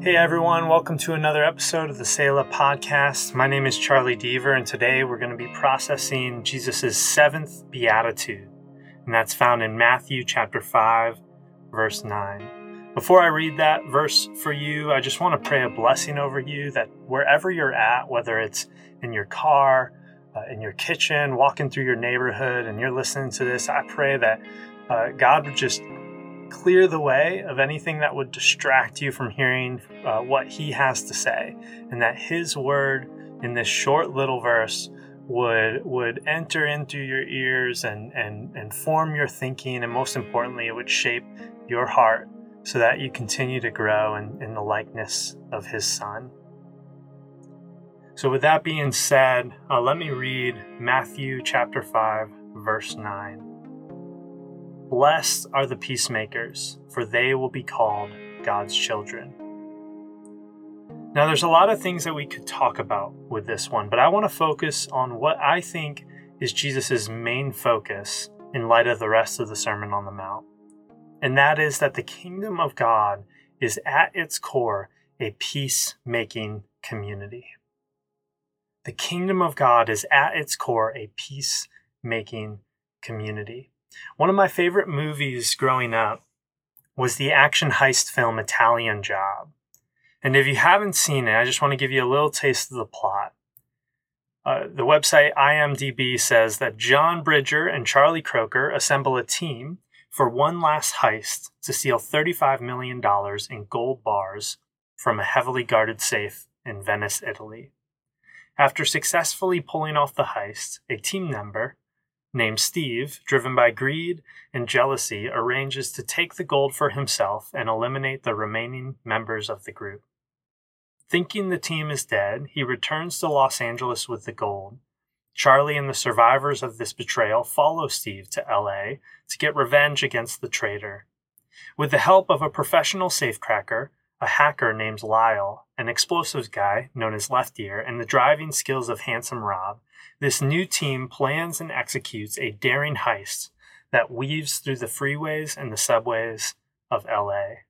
Hey everyone, welcome to another episode of the Selah podcast. My name is Charlie Deaver, and today we're going to be processing Jesus' seventh beatitude, and that's found in Matthew chapter 5, verse 9. Before I read that verse for you, I just want to pray a blessing over you that wherever you're at, whether it's in your car, uh, in your kitchen, walking through your neighborhood, and you're listening to this, I pray that uh, God would just clear the way of anything that would distract you from hearing uh, what he has to say, and that his word in this short little verse would would enter into your ears and and and form your thinking, and most importantly, it would shape your heart so that you continue to grow in, in the likeness of his son. So, with that being said, uh, let me read Matthew chapter 5, verse 9. Blessed are the peacemakers, for they will be called God's children. Now, there's a lot of things that we could talk about with this one, but I want to focus on what I think is Jesus' main focus in light of the rest of the Sermon on the Mount. And that is that the kingdom of God is at its core a peacemaking community. The kingdom of God is at its core a peacemaking community. One of my favorite movies growing up was the action heist film Italian Job. And if you haven't seen it, I just want to give you a little taste of the plot. Uh, the website IMDb says that John Bridger and Charlie Croker assemble a team for one last heist to steal $35 million in gold bars from a heavily guarded safe in Venice, Italy. After successfully pulling off the heist, a team member, named Steve, driven by greed and jealousy, arranges to take the gold for himself and eliminate the remaining members of the group. Thinking the team is dead, he returns to Los Angeles with the gold. Charlie and the survivors of this betrayal follow Steve to LA to get revenge against the traitor. With the help of a professional safecracker, a hacker named Lyle, an explosives guy known as Left Ear, and the driving skills of Handsome Rob, this new team plans and executes a daring heist that weaves through the freeways and the subways of LA.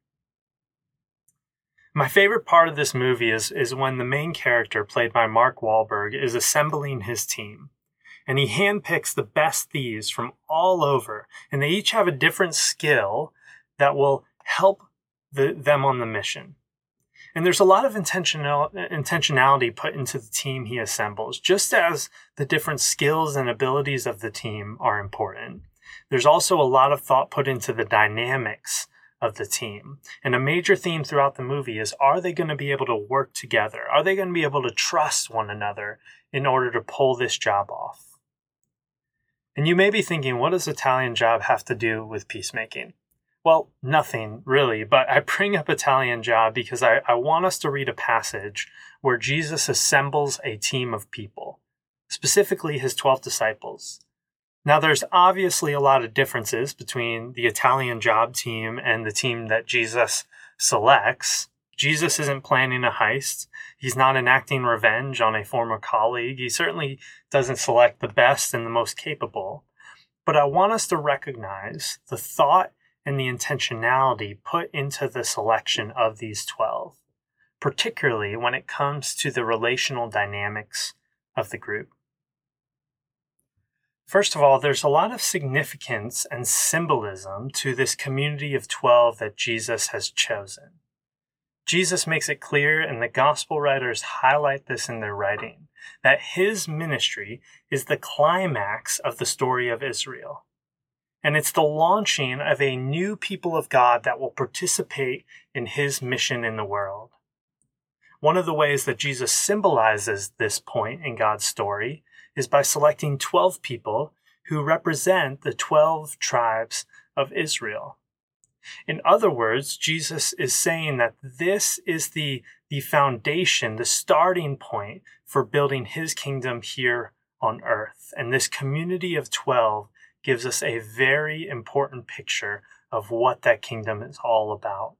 My favorite part of this movie is, is when the main character, played by Mark Wahlberg, is assembling his team. And he handpicks the best thieves from all over, and they each have a different skill that will help the, them on the mission. And there's a lot of intentional, intentionality put into the team he assembles, just as the different skills and abilities of the team are important. There's also a lot of thought put into the dynamics of the team. And a major theme throughout the movie is are they going to be able to work together? Are they going to be able to trust one another in order to pull this job off? And you may be thinking, what does Italian job have to do with peacemaking? Well, nothing really, but I bring up Italian Job because I, I want us to read a passage where Jesus assembles a team of people, specifically his 12 disciples. Now, there's obviously a lot of differences between the Italian Job team and the team that Jesus selects. Jesus isn't planning a heist. He's not enacting revenge on a former colleague. He certainly doesn't select the best and the most capable. But I want us to recognize the thought and the intentionality put into the selection of these 12, particularly when it comes to the relational dynamics of the group. First of all, there's a lot of significance and symbolism to this community of 12 that Jesus has chosen. Jesus makes it clear, and the gospel writers highlight this in their writing, that his ministry is the climax of the story of Israel and it's the launching of a new people of God that will participate in his mission in the world. One of the ways that Jesus symbolizes this point in God's story is by selecting 12 people who represent the 12 tribes of Israel. In other words, Jesus is saying that this is the, the foundation, the starting point for building his kingdom here on earth. And this community of 12 gives us a very important picture of what that kingdom is all about.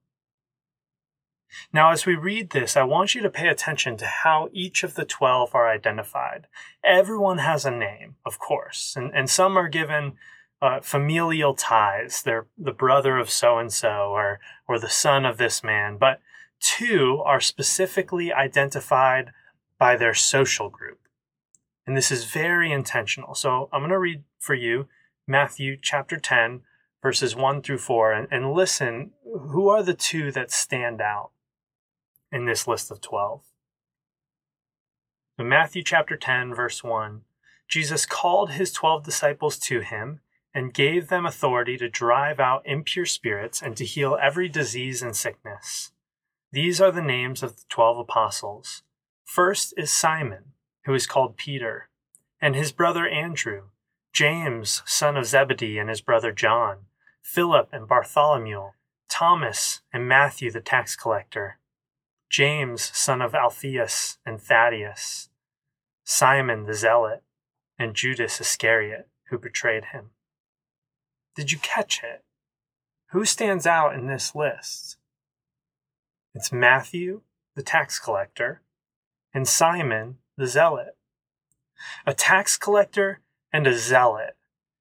Now, as we read this, I want you to pay attention to how each of the 12 are identified. Everyone has a name, of course, and, and some are given uh, familial ties. They're the brother of so and so or, or the son of this man. But two are specifically identified by their social group. And this is very intentional. So I'm going to read for you Matthew chapter 10, verses 1 through 4, and, and listen who are the two that stand out in this list of 12? In Matthew chapter 10, verse 1, Jesus called his 12 disciples to him and gave them authority to drive out impure spirits and to heal every disease and sickness. These are the names of the 12 apostles. First is Simon, who is called Peter, and his brother Andrew, James, son of Zebedee, and his brother John, Philip and Bartholomew, Thomas and Matthew the tax collector, James, son of Alphaeus and Thaddeus, Simon the zealot, and Judas Iscariot, who betrayed him. Did you catch it? Who stands out in this list? It's Matthew, the tax collector, and Simon, the zealot. A tax collector and a zealot.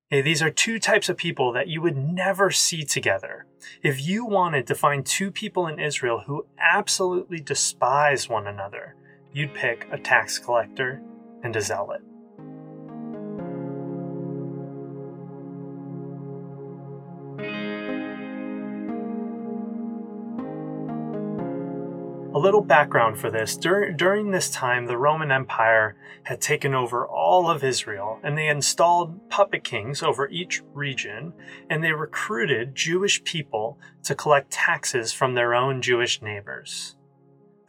These are two types of people that you would never see together. If you wanted to find two people in Israel who absolutely despise one another, you'd pick a tax collector and a zealot. A little background for this. Dur- during this time, the Roman Empire had taken over all of Israel, and they installed puppet kings over each region, and they recruited Jewish people to collect taxes from their own Jewish neighbors.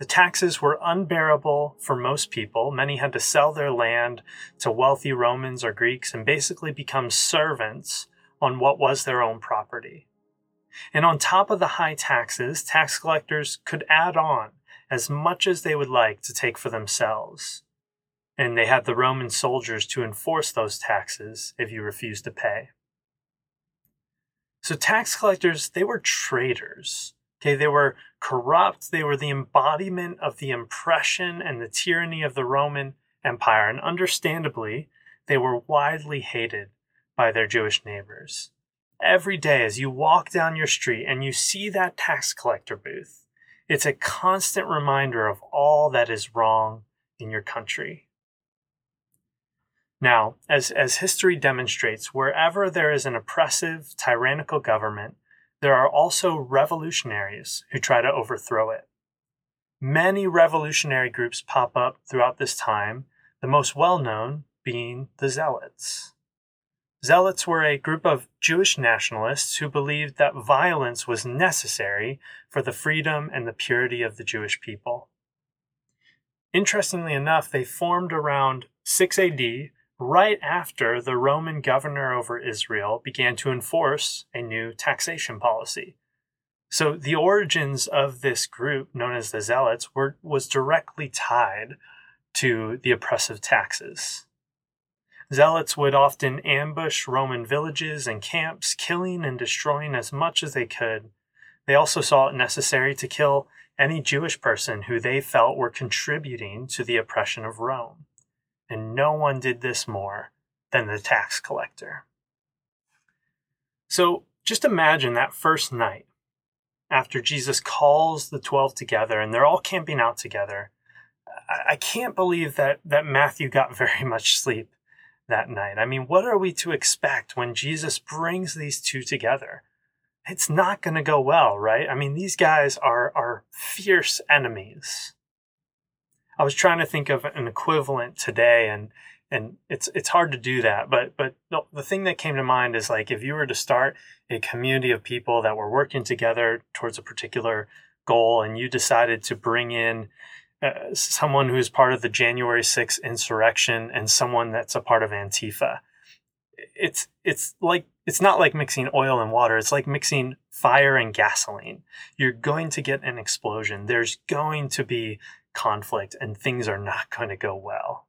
The taxes were unbearable for most people. Many had to sell their land to wealthy Romans or Greeks and basically become servants on what was their own property. And on top of the high taxes, tax collectors could add on as much as they would like to take for themselves. And they had the Roman soldiers to enforce those taxes if you refused to pay. So tax collectors, they were traitors. Okay, they were corrupt. They were the embodiment of the oppression and the tyranny of the Roman Empire. And understandably, they were widely hated by their Jewish neighbors. Every day, as you walk down your street and you see that tax collector booth, it's a constant reminder of all that is wrong in your country. Now, as, as history demonstrates, wherever there is an oppressive, tyrannical government, there are also revolutionaries who try to overthrow it. Many revolutionary groups pop up throughout this time, the most well known being the Zealots. Zealots were a group of Jewish nationalists who believed that violence was necessary for the freedom and the purity of the Jewish people. Interestingly enough, they formed around 6 AD, right after the Roman governor over Israel began to enforce a new taxation policy. So the origins of this group, known as the Zealots, were, was directly tied to the oppressive taxes. Zealots would often ambush Roman villages and camps, killing and destroying as much as they could. They also saw it necessary to kill any Jewish person who they felt were contributing to the oppression of Rome. And no one did this more than the tax collector. So just imagine that first night after Jesus calls the 12 together and they're all camping out together. I can't believe that, that Matthew got very much sleep that night. I mean, what are we to expect when Jesus brings these two together? It's not going to go well, right? I mean, these guys are, are fierce enemies. I was trying to think of an equivalent today and and it's it's hard to do that but but the, the thing that came to mind is like if you were to start a community of people that were working together towards a particular goal and you decided to bring in uh, someone who's part of the January 6th insurrection and someone that's a part of Antifa. It's it's like it's not like mixing oil and water. It's like mixing fire and gasoline. You're going to get an explosion. There's going to be conflict and things are not going to go well.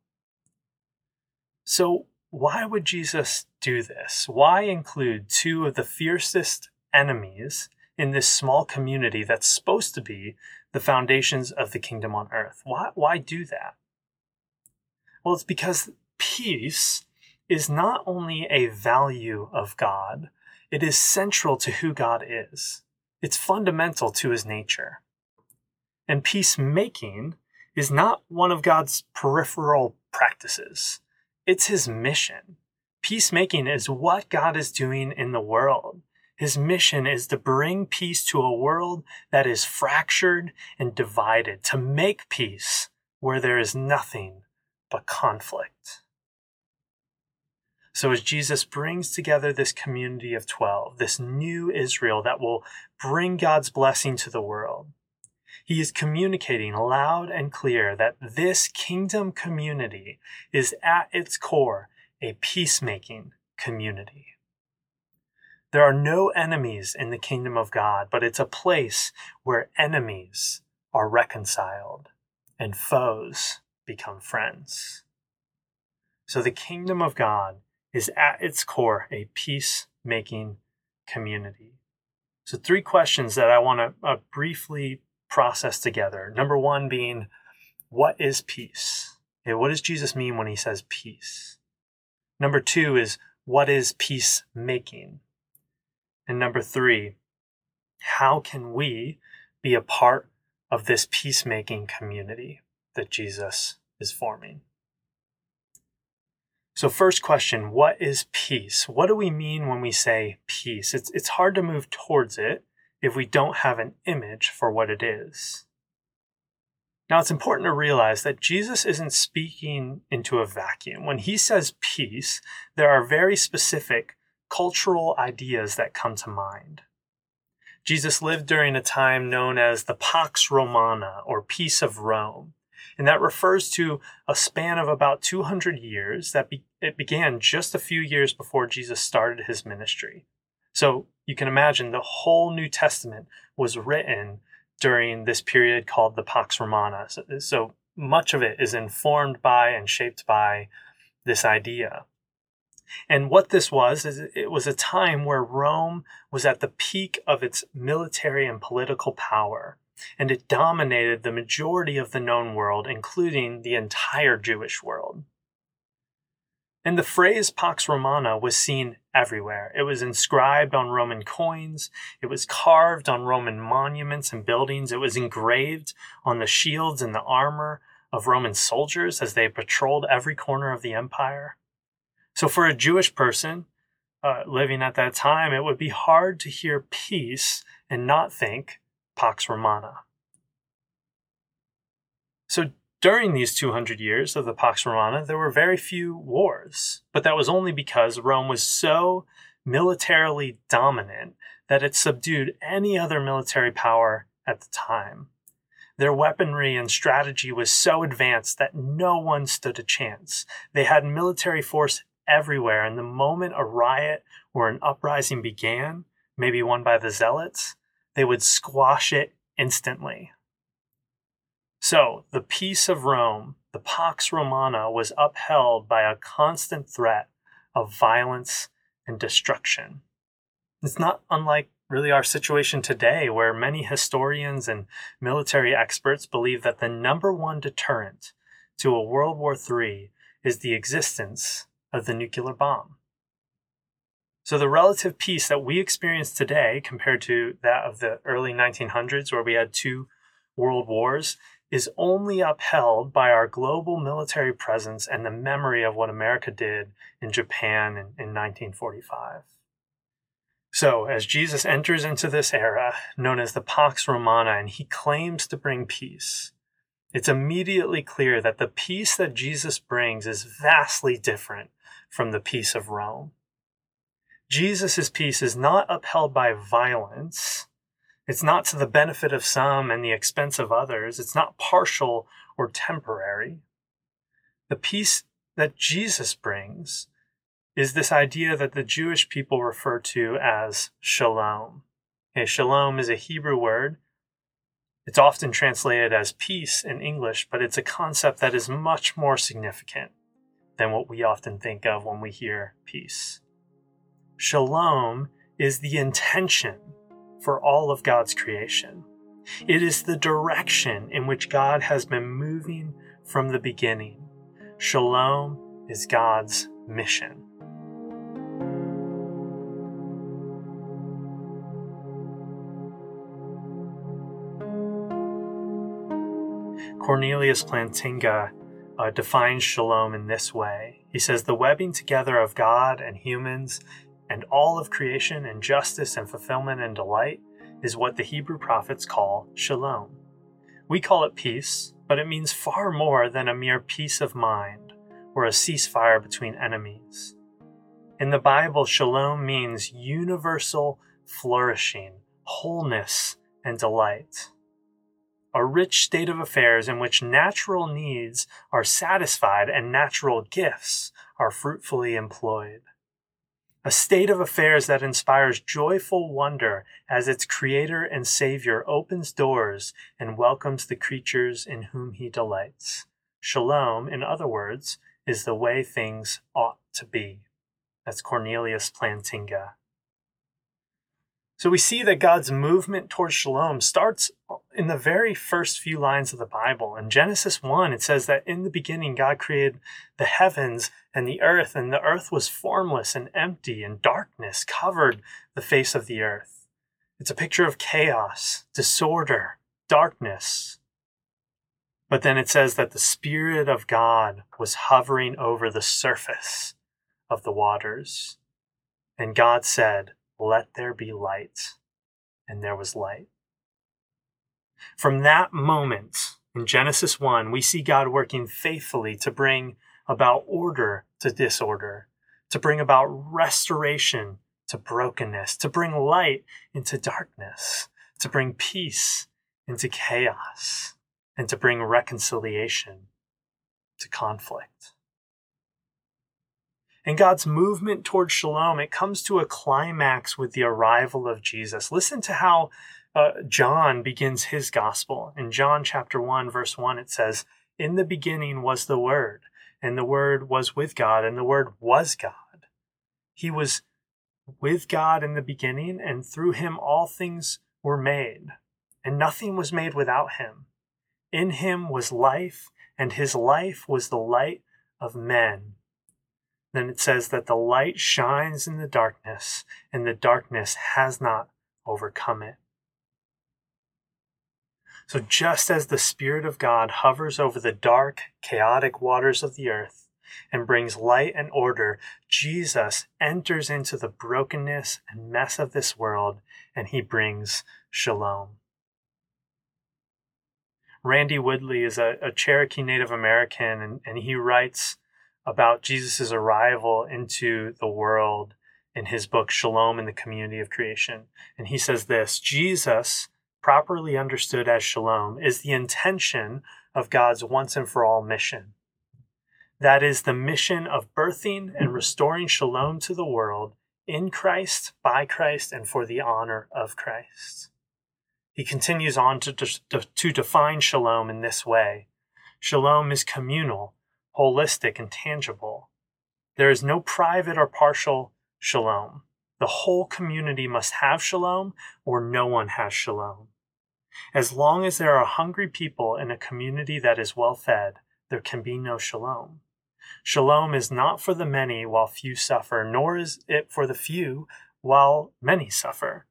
So, why would Jesus do this? Why include two of the fiercest enemies in this small community that's supposed to be the foundations of the kingdom on earth. Why, why do that? Well, it's because peace is not only a value of God, it is central to who God is. It's fundamental to his nature. And peacemaking is not one of God's peripheral practices, it's his mission. Peacemaking is what God is doing in the world. His mission is to bring peace to a world that is fractured and divided, to make peace where there is nothing but conflict. So, as Jesus brings together this community of 12, this new Israel that will bring God's blessing to the world, he is communicating loud and clear that this kingdom community is at its core a peacemaking community. There are no enemies in the kingdom of God, but it's a place where enemies are reconciled and foes become friends. So the kingdom of God is at its core a peacemaking community. So, three questions that I want to uh, briefly process together. Number one being, what is peace? Okay, what does Jesus mean when he says peace? Number two is, what is peacemaking? And number three, how can we be a part of this peacemaking community that Jesus is forming? So, first question what is peace? What do we mean when we say peace? It's, it's hard to move towards it if we don't have an image for what it is. Now, it's important to realize that Jesus isn't speaking into a vacuum. When he says peace, there are very specific cultural ideas that come to mind. Jesus lived during a time known as the Pax Romana, or Peace of Rome, and that refers to a span of about 200 years that be- it began just a few years before Jesus started his ministry. So you can imagine the whole New Testament was written during this period called the Pax Romana. So, so much of it is informed by and shaped by this idea. And what this was is it was a time where Rome was at the peak of its military and political power, and it dominated the majority of the known world, including the entire Jewish world. And the phrase Pax Romana was seen everywhere. It was inscribed on Roman coins, it was carved on Roman monuments and buildings, it was engraved on the shields and the armor of Roman soldiers as they patrolled every corner of the empire. So, for a Jewish person uh, living at that time, it would be hard to hear peace and not think Pax Romana. So, during these 200 years of the Pax Romana, there were very few wars, but that was only because Rome was so militarily dominant that it subdued any other military power at the time. Their weaponry and strategy was so advanced that no one stood a chance. They had military force everywhere, and the moment a riot or an uprising began, maybe one by the zealots, they would squash it instantly. So, the peace of Rome, the Pax Romana, was upheld by a constant threat of violence and destruction. It's not unlike really our situation today, where many historians and military experts believe that the number one deterrent to a World War III is the existence of the nuclear bomb. So, the relative peace that we experience today compared to that of the early 1900s, where we had two world wars, is only upheld by our global military presence and the memory of what America did in Japan in, in 1945. So, as Jesus enters into this era, known as the Pax Romana, and he claims to bring peace, it's immediately clear that the peace that Jesus brings is vastly different from the peace of Rome. Jesus' peace is not upheld by violence, it's not to the benefit of some and the expense of others. It's not partial or temporary. The peace that Jesus brings is this idea that the Jewish people refer to as shalom. Okay, shalom is a Hebrew word. It's often translated as peace in English, but it's a concept that is much more significant than what we often think of when we hear peace. Shalom is the intention for all of God's creation. It is the direction in which God has been moving from the beginning. Shalom is God's mission. Cornelius Plantinga uh, defines shalom in this way. He says, The webbing together of God and humans and all of creation and justice and fulfillment and delight is what the Hebrew prophets call shalom. We call it peace, but it means far more than a mere peace of mind or a ceasefire between enemies. In the Bible, shalom means universal flourishing, wholeness, and delight a rich state of affairs in which natural needs are satisfied and natural gifts are fruitfully employed. A state of affairs that inspires joyful wonder as its creator and savior opens doors and welcomes the creatures in whom he delights. Shalom, in other words, is the way things ought to be. That's Cornelius Plantinga. So we see that God's movement towards shalom starts in the very first few lines of the Bible. In Genesis 1, it says that in the beginning, God created the heavens and the earth, and the earth was formless and empty, and darkness covered the face of the earth. It's a picture of chaos, disorder, darkness. But then it says that the Spirit of God was hovering over the surface of the waters. And God said, Let there be light. And there was light. From that moment in Genesis 1, we see God working faithfully to bring about order to disorder, to bring about restoration to brokenness, to bring light into darkness, to bring peace into chaos, and to bring reconciliation to conflict. In God's movement towards shalom, it comes to a climax with the arrival of Jesus. Listen to how uh, John begins his gospel. In John chapter 1, verse 1, it says, In the beginning was the Word, and the Word was with God, and the Word was God. He was with God in the beginning, and through him all things were made, and nothing was made without him. In him was life, and his life was the light of men. Then it says that the light shines in the darkness, and the darkness has not overcome it. So, just as the Spirit of God hovers over the dark, chaotic waters of the earth and brings light and order, Jesus enters into the brokenness and mess of this world and he brings shalom. Randy Woodley is a, a Cherokee Native American and, and he writes about Jesus' arrival into the world in his book Shalom in the Community of Creation. And he says this Jesus properly understood as shalom, is the intention of God's once and for all mission. That is the mission of birthing and restoring shalom to the world in Christ, by Christ, and for the honor of Christ. He continues on to, to, to define shalom in this way Shalom is communal, holistic, and tangible. There is no private or partial shalom. The whole community must have shalom, or no one has shalom. As long as there are hungry people in a community that is well fed, there can be no shalom. Shalom is not for the many while few suffer, nor is it for the few while many suffer.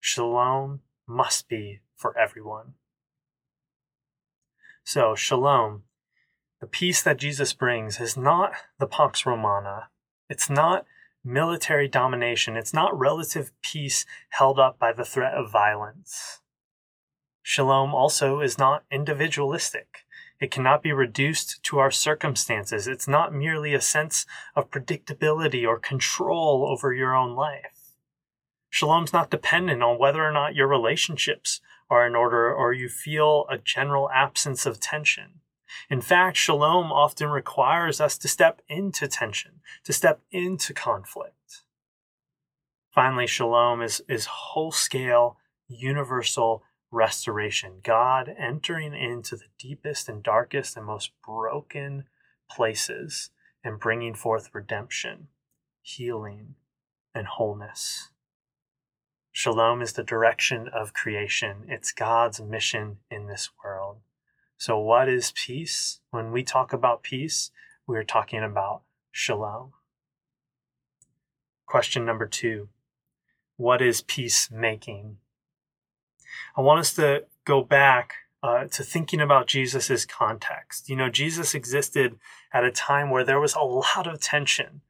Shalom must be for everyone. So, shalom, the peace that Jesus brings, is not the Pax Romana. It's not military domination. It's not relative peace held up by the threat of violence. Shalom also is not individualistic. It cannot be reduced to our circumstances. It's not merely a sense of predictability or control over your own life. Shalom's not dependent on whether or not your relationships are in order or you feel a general absence of tension. In fact, shalom often requires us to step into tension, to step into conflict. Finally, shalom is, is whole scale, universal, restoration, God entering into the deepest and darkest and most broken places and bringing forth redemption, healing, and wholeness. Shalom is the direction of creation. It's God's mission in this world. So, what is peace? When we talk about peace, we're talking about shalom. Question number two What is peacemaking? I want us to go back uh, to thinking about Jesus's context. You know, Jesus existed at a time where there was a lot of tension,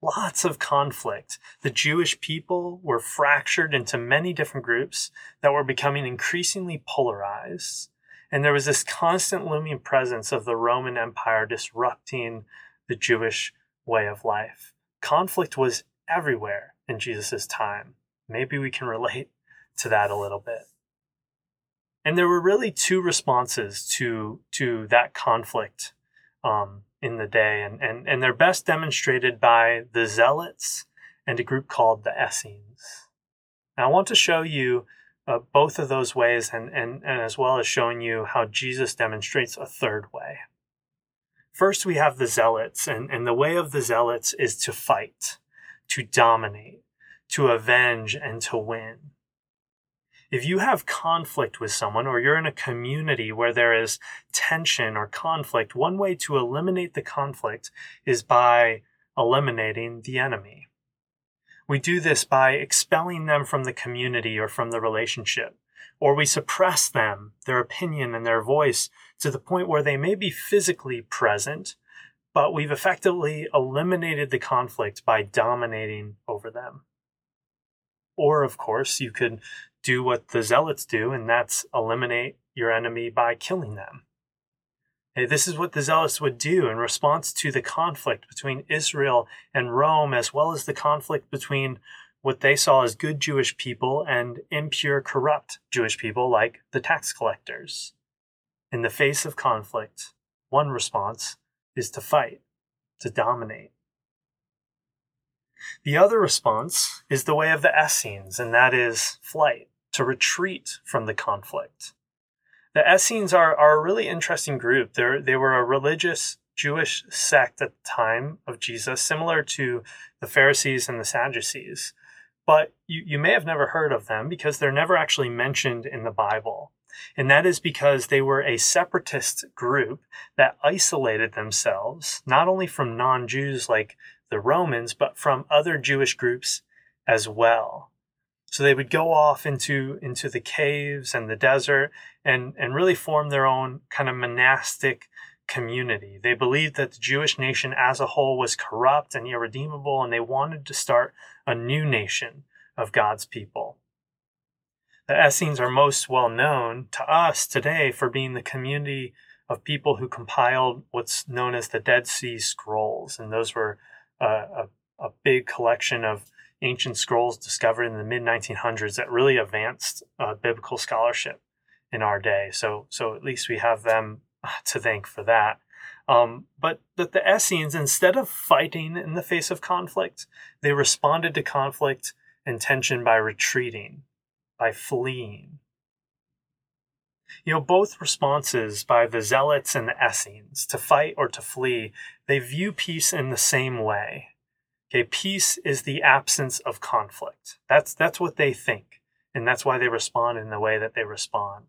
lots of conflict. The Jewish people were fractured into many different groups that were becoming increasingly polarized. And there was this constant looming presence of the Roman Empire disrupting the Jewish way of life. Conflict was everywhere in Jesus' time. Maybe we can relate to that a little bit. And there were really two responses to to that conflict um, in the day, and, and and they're best demonstrated by the Zealots and a group called the Essenes. Now, I want to show you uh, both of those ways, and, and and as well as showing you how Jesus demonstrates a third way. First, we have the Zealots, and, and the way of the Zealots is to fight, to dominate, to avenge, and to win. If you have conflict with someone or you're in a community where there is tension or conflict, one way to eliminate the conflict is by eliminating the enemy. We do this by expelling them from the community or from the relationship, or we suppress them, their opinion and their voice to the point where they may be physically present, but we've effectively eliminated the conflict by dominating over them. Or, of course, you could do what the zealots do, and that's eliminate your enemy by killing them. Hey, this is what the zealots would do in response to the conflict between Israel and Rome, as well as the conflict between what they saw as good Jewish people and impure, corrupt Jewish people like the tax collectors. In the face of conflict, one response is to fight, to dominate. The other response is the way of the Essenes, and that is flight to retreat from the conflict. The Essenes are, are a really interesting group. They're, they were a religious Jewish sect at the time of Jesus, similar to the Pharisees and the Sadducees. But you, you may have never heard of them because they're never actually mentioned in the Bible. And that is because they were a separatist group that isolated themselves, not only from non Jews like the Romans, but from other Jewish groups as well. So they would go off into, into the caves and the desert and, and really form their own kind of monastic community. They believed that the Jewish nation as a whole was corrupt and irredeemable, and they wanted to start a new nation of God's people. The Essenes are most well known to us today for being the community of people who compiled what's known as the Dead Sea Scrolls. And those were a, a, a big collection of ancient scrolls discovered in the mid 1900s that really advanced uh, biblical scholarship in our day. So, so at least we have them to thank for that. Um, but that the Essenes, instead of fighting in the face of conflict, they responded to conflict and tension by retreating, by fleeing. You know, both responses by the Zealots and the Essenes, to fight or to flee, they view peace in the same way. Okay, peace is the absence of conflict. That's that's what they think, and that's why they respond in the way that they respond.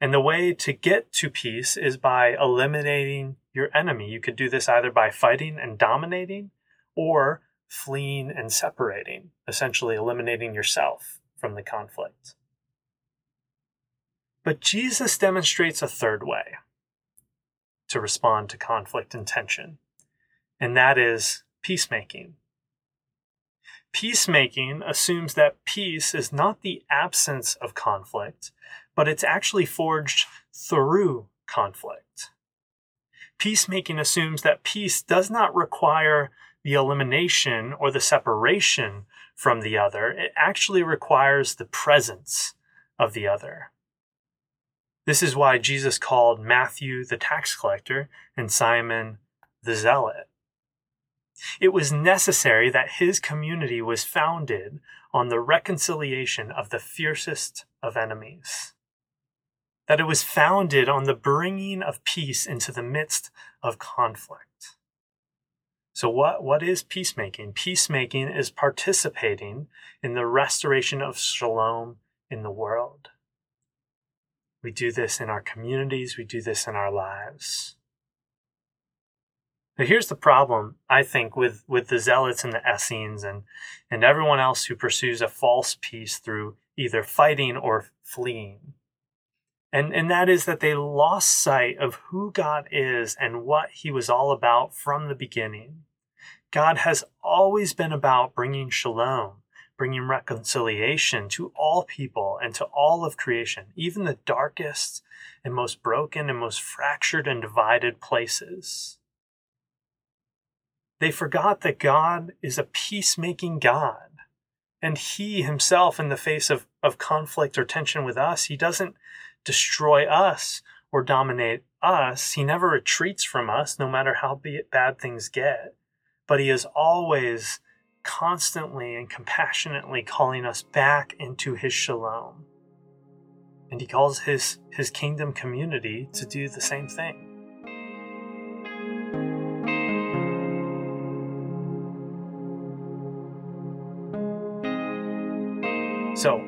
And the way to get to peace is by eliminating your enemy. You could do this either by fighting and dominating or fleeing and separating, essentially eliminating yourself from the conflict. But Jesus demonstrates a third way to respond to conflict and tension, and that is peacemaking. Peacemaking assumes that peace is not the absence of conflict, but it's actually forged through conflict. Peacemaking assumes that peace does not require the elimination or the separation from the other, it actually requires the presence of the other. This is why Jesus called Matthew the tax collector and Simon the zealot. It was necessary that his community was founded on the reconciliation of the fiercest of enemies. That it was founded on the bringing of peace into the midst of conflict. So, what, what is peacemaking? Peacemaking is participating in the restoration of shalom in the world. We do this in our communities, we do this in our lives. But here's the problem, I think, with, with the Zealots and the Essenes and, and everyone else who pursues a false peace through either fighting or fleeing. And, and that is that they lost sight of who God is and what he was all about from the beginning. God has always been about bringing shalom, bringing reconciliation to all people and to all of creation, even the darkest and most broken and most fractured and divided places. They forgot that God is a peacemaking God. And he himself, in the face of, of conflict or tension with us, he doesn't destroy us or dominate us. He never retreats from us, no matter how bad things get. But he is always constantly and compassionately calling us back into his shalom. And he calls his, his kingdom community to do the same thing. So,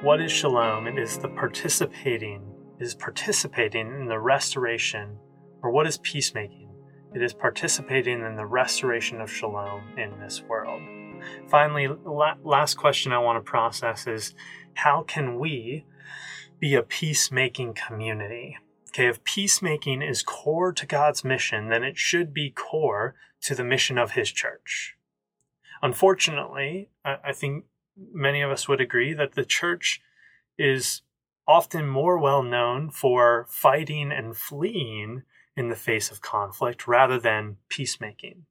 what is shalom? It is the participating, is participating in the restoration, or what is peacemaking? It is participating in the restoration of shalom in this world. Finally, la- last question I want to process is how can we be a peacemaking community? Okay, if peacemaking is core to God's mission, then it should be core to the mission of His church. Unfortunately, I, I think many of us would agree that the church is often more well known for fighting and fleeing in the face of conflict rather than peacemaking.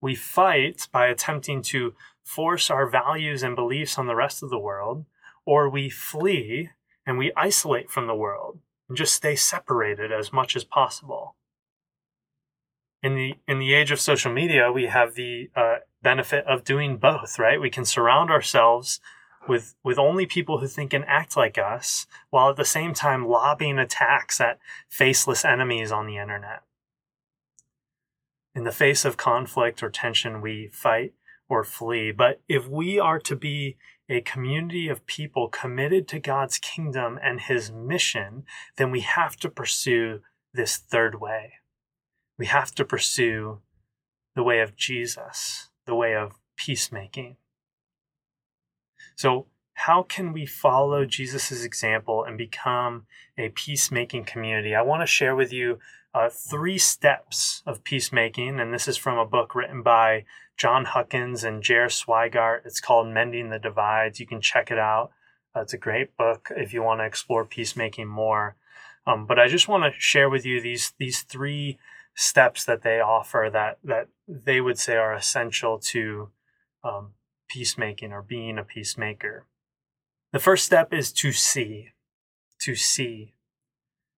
We fight by attempting to force our values and beliefs on the rest of the world, or we flee and we isolate from the world and just stay separated as much as possible. In the in the age of social media, we have the uh, benefit of doing both, right? We can surround ourselves with with only people who think and act like us, while at the same time lobbying attacks at faceless enemies on the internet. In the face of conflict or tension, we fight or flee. But if we are to be a community of people committed to God's kingdom and his mission, then we have to pursue this third way. We have to pursue the way of Jesus the way of peacemaking. So, how can we follow Jesus' example and become a peacemaking community? I want to share with you uh, three steps of peacemaking, and this is from a book written by Jon Huckins and Jer Swigart. It's called Mending the Divides. You can check it out. Uh, it's a great book if you want to explore peacemaking more. Um, but I just want to share with you these these three steps that they offer that that they would say are essential to um, peacemaking or being a peacemaker. The first step is to see. To see.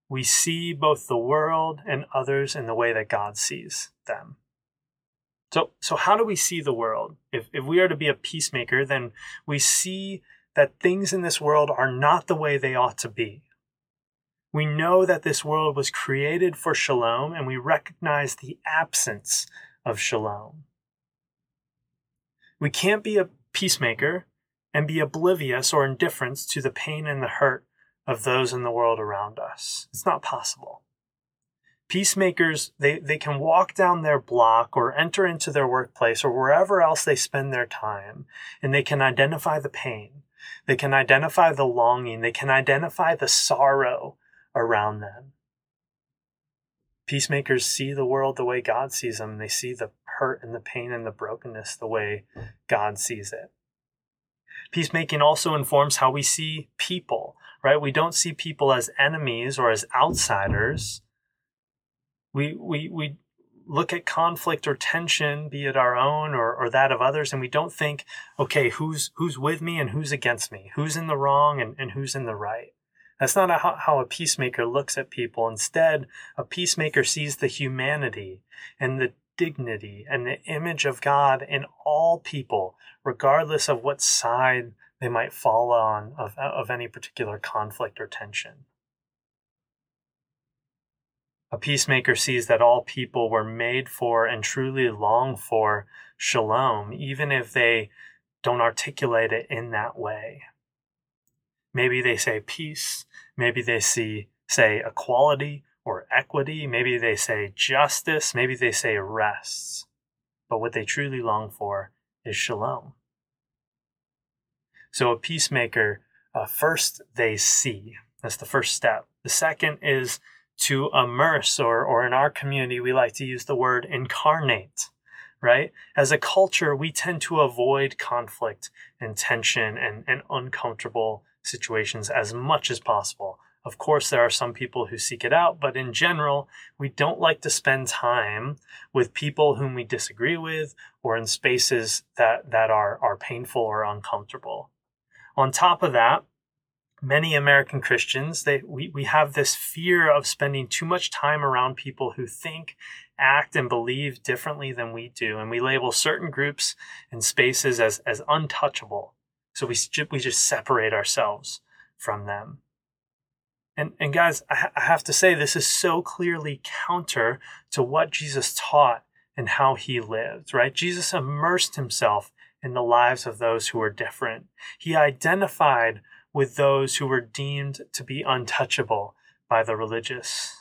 We see both the world and others in the way that God sees them. So, so how do we see the world? If, if we are to be a peacemaker, then we see that things in this world are not the way they ought to be. We know that this world was created for shalom, and we recognize the absence of shalom. We can't be a peacemaker and be oblivious or indifferent to the pain and the hurt of those in the world around us. It's not possible. Peacemakers, they, they can walk down their block or enter into their workplace or wherever else they spend their time, and they can identify the pain. They can identify the longing. They can identify the sorrow around them. Peacemakers see the world the way God sees them. They see the hurt and the pain and the brokenness the way God sees it. Peacemaking also informs how we see people, right? We don't see people as enemies or as outsiders. We, we, we look at conflict or tension, be it our own or, or that of others, and we don't think, okay, who's, who's with me and who's against me? Who's in the wrong and, and who's in the right? That's not how, how a peacemaker looks at people. Instead, a peacemaker sees the humanity and the dignity and the image of God in all people, regardless of what side they might fall on of, of any particular conflict or tension. A peacemaker sees that all people were made for and truly long for shalom, even if they don't articulate it in that way. Maybe they say peace. Maybe they see, say equality or equity. Maybe they say justice. Maybe they say rest. But what they truly long for is shalom. So a peacemaker, uh, first they see. That's the first step. The second is to immerse, or, or in our community, we like to use the word incarnate, right? As a culture, we tend to avoid conflict and tension and, and uncomfortable situations as much as possible. Of course, there are some people who seek it out, but in general, we don't like to spend time with people whom we disagree with or in spaces that, that are, are painful or uncomfortable. On top of that, many American Christians, they, we, we have this fear of spending too much time around people who think, act, and believe differently than we do. And we label certain groups and spaces as, as untouchable. So we, we just separate ourselves from them. And, and guys, I, I have to say, this is so clearly counter to what Jesus taught and how he lived, right? Jesus immersed himself in the lives of those who were different. He identified with those who were deemed to be untouchable by the religious.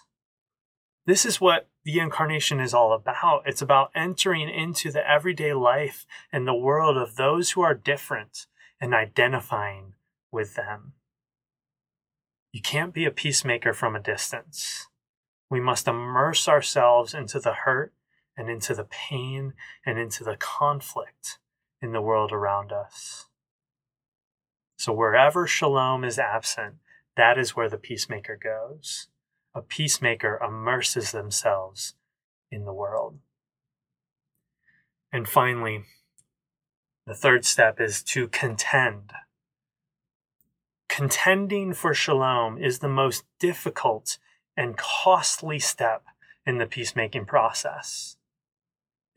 This is what the incarnation is all about. It's about entering into the everyday life and the world of those who are different and identifying with them. You can't be a peacemaker from a distance. We must immerse ourselves into the hurt and into the pain and into the conflict in the world around us. So wherever shalom is absent, that is where the peacemaker goes. A peacemaker immerses themselves in the world. And finally, the third step is to contend. Contending for shalom is the most difficult and costly step in the peacemaking process.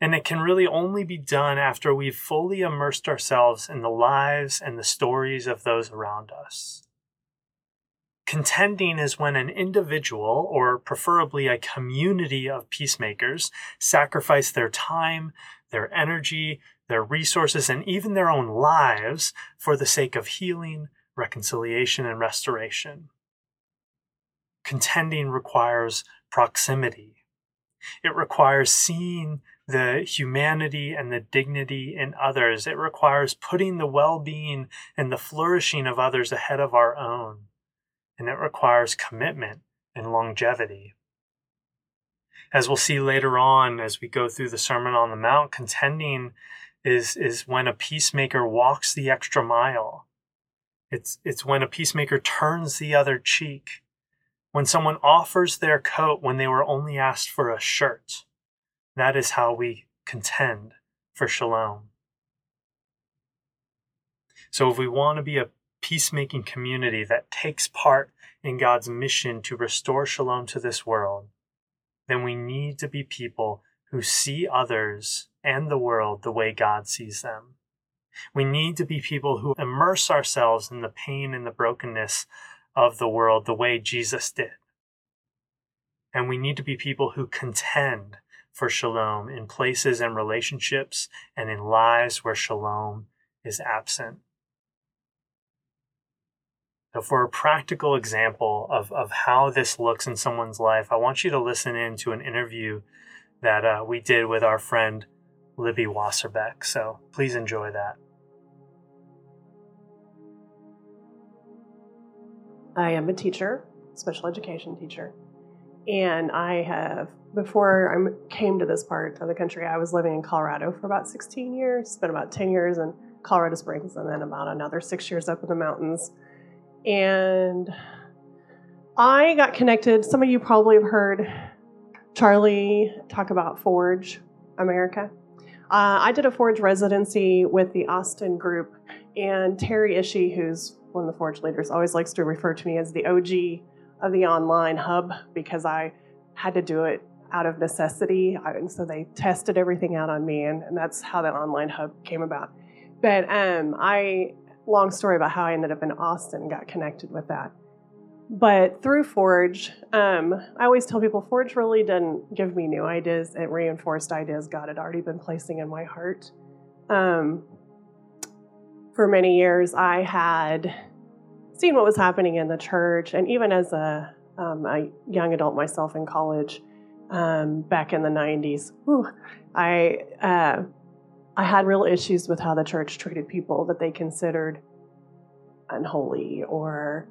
And it can really only be done after we've fully immersed ourselves in the lives and the stories of those around us. Contending is when an individual, or preferably a community of peacemakers, sacrifice their time, their energy, their resources, and even their own lives for the sake of healing, reconciliation, and restoration. Contending requires proximity. It requires seeing the humanity and the dignity in others. It requires putting the well being and the flourishing of others ahead of our own. And it requires commitment and longevity. As we'll see later on as we go through the Sermon on the Mount, contending is, is when a peacemaker walks the extra mile. It's, it's when a peacemaker turns the other cheek. When someone offers their coat when they were only asked for a shirt that is how we contend for shalom. So, if we want to be a peacemaking community that takes part in God's mission to restore shalom to this world, then we need to be people who see others and the world the way God sees them. We need to be people who immerse ourselves in the pain and the brokenness of the world the way Jesus did. And we need to be people who contend for shalom in places and relationships and in lives where shalom is absent. So, for a practical example of, of how this looks in someone's life, I want you to listen in to an interview that uh, we did with our friend Libby Wasserbeck. So, please enjoy that. I am a teacher, special education teacher, and I have before I came to this part of the country, I was living in Colorado for about 16 years, spent about 10 years in Colorado Springs, and then about another six years up in the mountains. And I got connected. Some of you probably have heard Charlie talk about Forge America. Uh, I did a Forge residency with the Austin group, and Terry Ishii, who's one of the Forge leaders, always likes to refer to me as the OG of the online hub because I had to do it out of necessity. And so they tested everything out on me, and, and that's how that online hub came about. But um, I, long story about how I ended up in Austin, got connected with that. But through Forge, um, I always tell people Forge really didn't give me new ideas. It reinforced ideas God had already been placing in my heart. Um, for many years, I had seen what was happening in the church, and even as a, um, a young adult myself in college, um, back in the 90s. Whew, I, uh, I had real issues with how the church treated people that they considered unholy or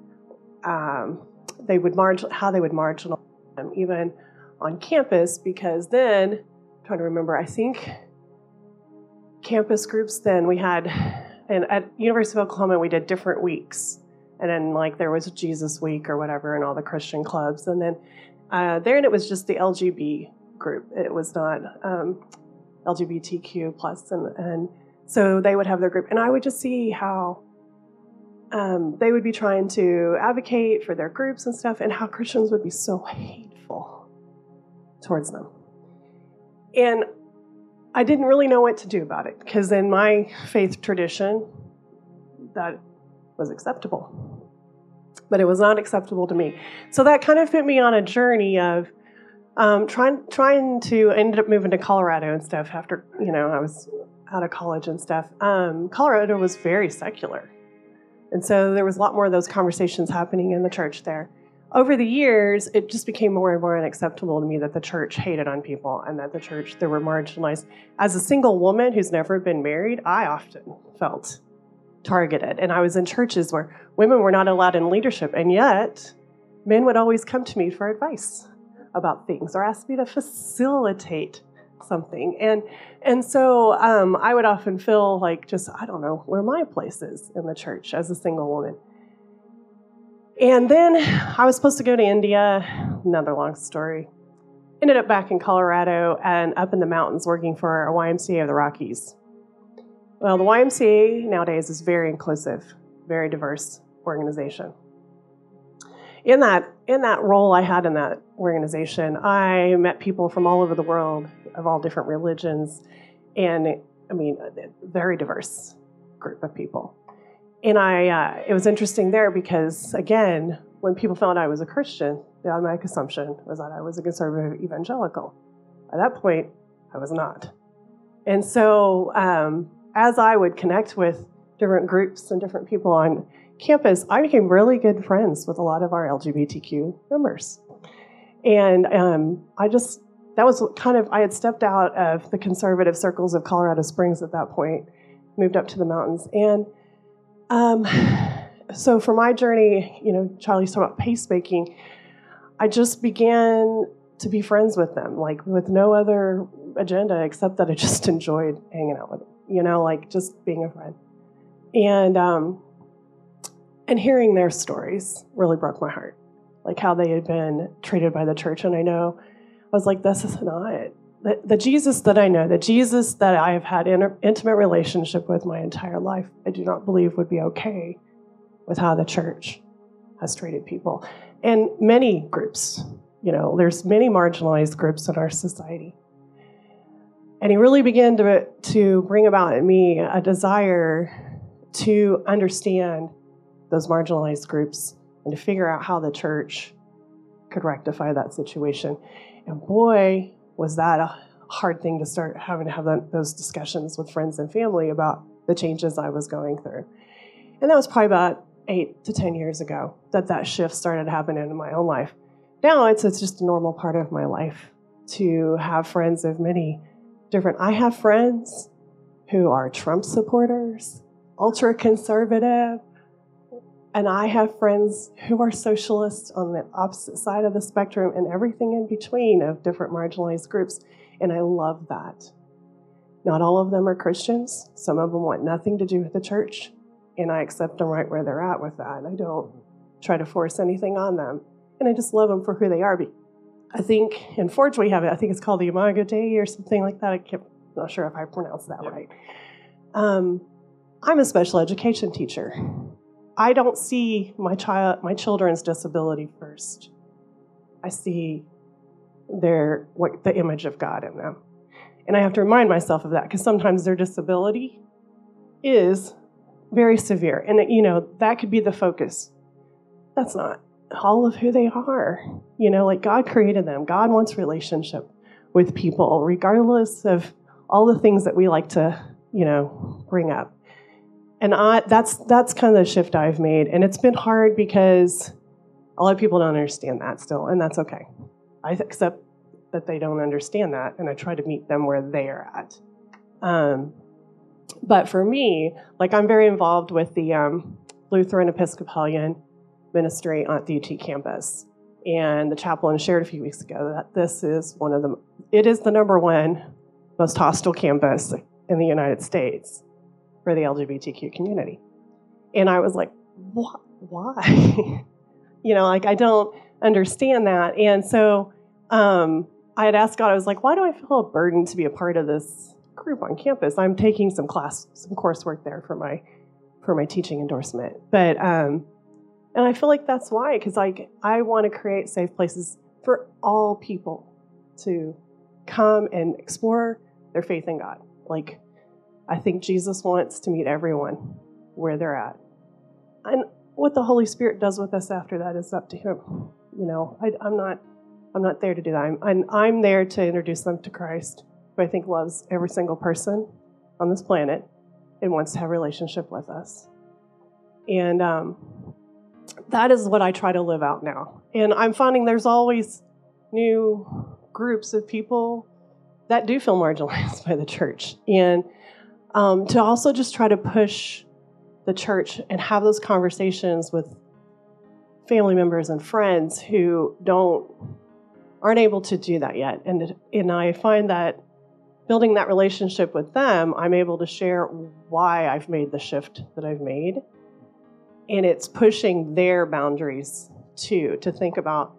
um, they would margin how they would marginalize them even on campus because then I'm trying to remember I think campus groups then we had and at University of Oklahoma we did different weeks. And then like there was Jesus week or whatever and all the Christian clubs. And then uh, there and it was just the LGB group. It was not um, LGBTQ plus. And, and so they would have their group. And I would just see how um, they would be trying to advocate for their groups and stuff, and how Christians would be so hateful towards them. And I didn't really know what to do about it because in my faith tradition, that was acceptable. But it was not acceptable to me. So that kind of put me on a journey of um, trying trying to ended up moving to Colorado and stuff after you know I was out of college and stuff. Um, Colorado was very secular and so there was a lot more of those conversations happening in the church there. Over the years, it just became more and more unacceptable to me that the church hated on people and that the church, they were marginalized. As a single woman who's never been married, I often felt targeted. And I was in churches where women were not allowed in leadership, and yet men would always come to me for advice about things or ask me to facilitate something. And and so um, I would often feel like just I don't know where my place is in the church as a single woman. And then I was supposed to go to India. Another long story. Ended up back in Colorado and up in the mountains working for a YMCA of the Rockies. Well, the YMCA nowadays is very inclusive, very diverse organization in that in that role I had in that organization, I met people from all over the world of all different religions, and I mean, a very diverse group of people. And I, uh, it was interesting there because again, when people found I was a Christian, the automatic assumption was that I was a conservative evangelical. At that point, I was not. And so, um, as I would connect with different groups and different people on campus, I became really good friends with a lot of our LGBTQ members. And um, I just, that was kind of, I had stepped out of the conservative circles of Colorado Springs at that point, moved up to the mountains. And um, so for my journey, you know, Charlie's talking about peacemaking, I just began to be friends with them, like with no other agenda except that I just enjoyed hanging out with them, you know, like just being a friend. And um, and hearing their stories really broke my heart, like how they had been treated by the church. And I know I was like, this is not. The, the Jesus that I know, the Jesus that I have had an intimate relationship with my entire life, I do not believe would be okay with how the church has treated people. And many groups, you know, there's many marginalized groups in our society. And he really began to, to bring about in me a desire to understand those marginalized groups and to figure out how the church could rectify that situation. And boy, was that a hard thing to start having to have those discussions with friends and family about the changes I was going through. And that was probably about eight to 10 years ago that that shift started happening in my own life. Now it's, it's just a normal part of my life to have friends of many different. I have friends who are Trump supporters, ultra conservative, and I have friends who are socialists on the opposite side of the spectrum and everything in between of different marginalized groups. And I love that. Not all of them are Christians. Some of them want nothing to do with the church. And I accept them right where they're at with that. I don't try to force anything on them. And I just love them for who they are. I think in Forge we have it, I think it's called the Imago Dei or something like that. I'm not sure if I pronounced that right. Um, I'm a special education teacher. I don't see my child, my children's disability first. I see their what the image of God in them, and I have to remind myself of that because sometimes their disability is very severe, and you know that could be the focus. That's not all of who they are. You know, like God created them. God wants relationship with people, regardless of all the things that we like to, you know, bring up and I, that's that's kind of the shift I've made, and it's been hard because a lot of people don't understand that still, and that's okay. I accept that they don't understand that, and I try to meet them where they are at. Um, but for me, like I'm very involved with the um, Lutheran Episcopalian ministry at the UT campus. And the chaplain shared a few weeks ago that this is one of the, it is the number one most hostile campus in the United States for the LGBTQ community. And I was like, what? Why? you know, like I don't understand that. And so um, I had asked God, I was like, why do I feel a burden to be a part of this group on campus? I'm taking some class, some coursework there for my for my teaching endorsement. But um, and I feel like that's why, because like I want to create safe places for all people to come and explore their faith in God. Like I think Jesus wants to meet everyone where they're at. And what the Holy Spirit does with us after that is up to Him. You know, I, am not, I'm not there to do that. I'm, I'm, I'm there to introduce them to Christ, who I think loves every single person on this planet and wants to have a relationship with us. And um, that is what I try to live out now. And I'm finding there's always new groups of people that do feel marginalized by the church. And um, to also just try to push the church and have those conversations with family members and friends who don't aren't able to do that yet. And and I find that building that relationship with them I'm able to share why I've made the shift that I've made. And it's pushing their boundaries too to think about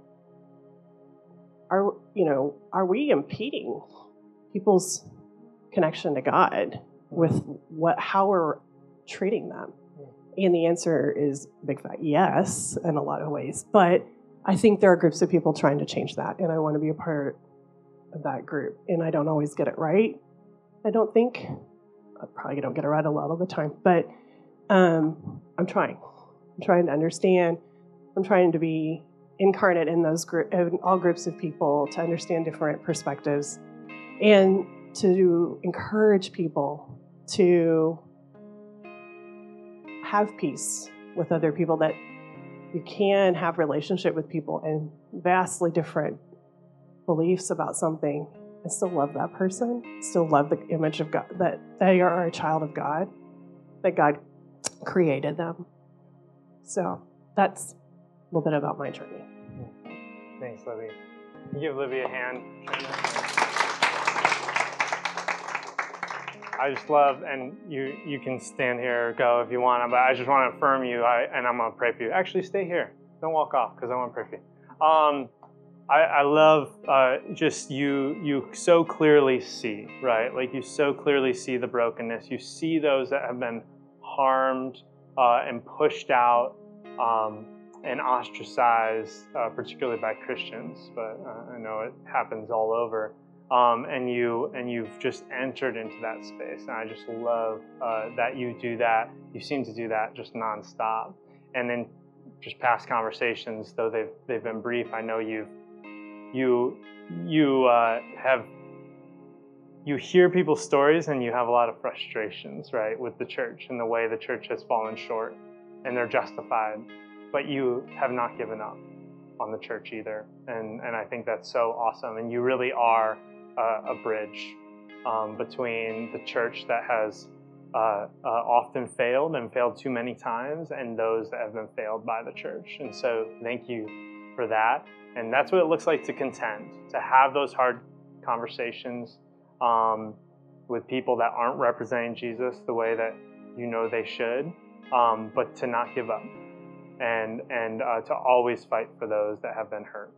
are you know are we impeding people's connection to God with what how we're treating them? And the answer is big fat yes in a lot of ways. But I think there are groups of people trying to change that, and I want to be a part of that group. And I don't always get it right. I don't think. I probably don't get it right a lot of the time, but um, I'm trying. I'm trying to understand. I'm trying to be incarnate in those group, in all groups of people to understand different perspectives, and to encourage people to have peace with other people that you can have relationship with people and vastly different beliefs about something. And still love that person still love the image of god that they are a child of god that god created them. So that's a little bit about my journey. Thanks libby. Give libby a hand I just love, and you you can stand here or go if you want, but I just want to affirm you, I, and I'm gonna pray for you. Actually, stay here. Don't walk off because I want to pray for you. Um, I, I love uh, just you. You so clearly see, right? Like you so clearly see the brokenness. You see those that have been harmed uh, and pushed out um, and ostracized, uh, particularly by Christians. But uh, I know it happens all over um, and you and you've just entered into that space. And I just love uh, that you do that. You seem to do that just nonstop. And then just past conversations, though they've they've been brief, I know you've you you uh, have you hear people's stories and you have a lot of frustrations, right, with the church and the way the church has fallen short, and they're justified. But you have not given up on the church either, and and I think that's so awesome. And you really are a bridge um, between the church that has uh, uh, often failed and failed too many times and those that have been failed by the church. And so, thank you for that. And that's what it looks like to contend, to have those hard conversations um, with people that aren't representing Jesus the way that you know they should, um, but to not give up and, and uh, to always fight for those that have been hurt.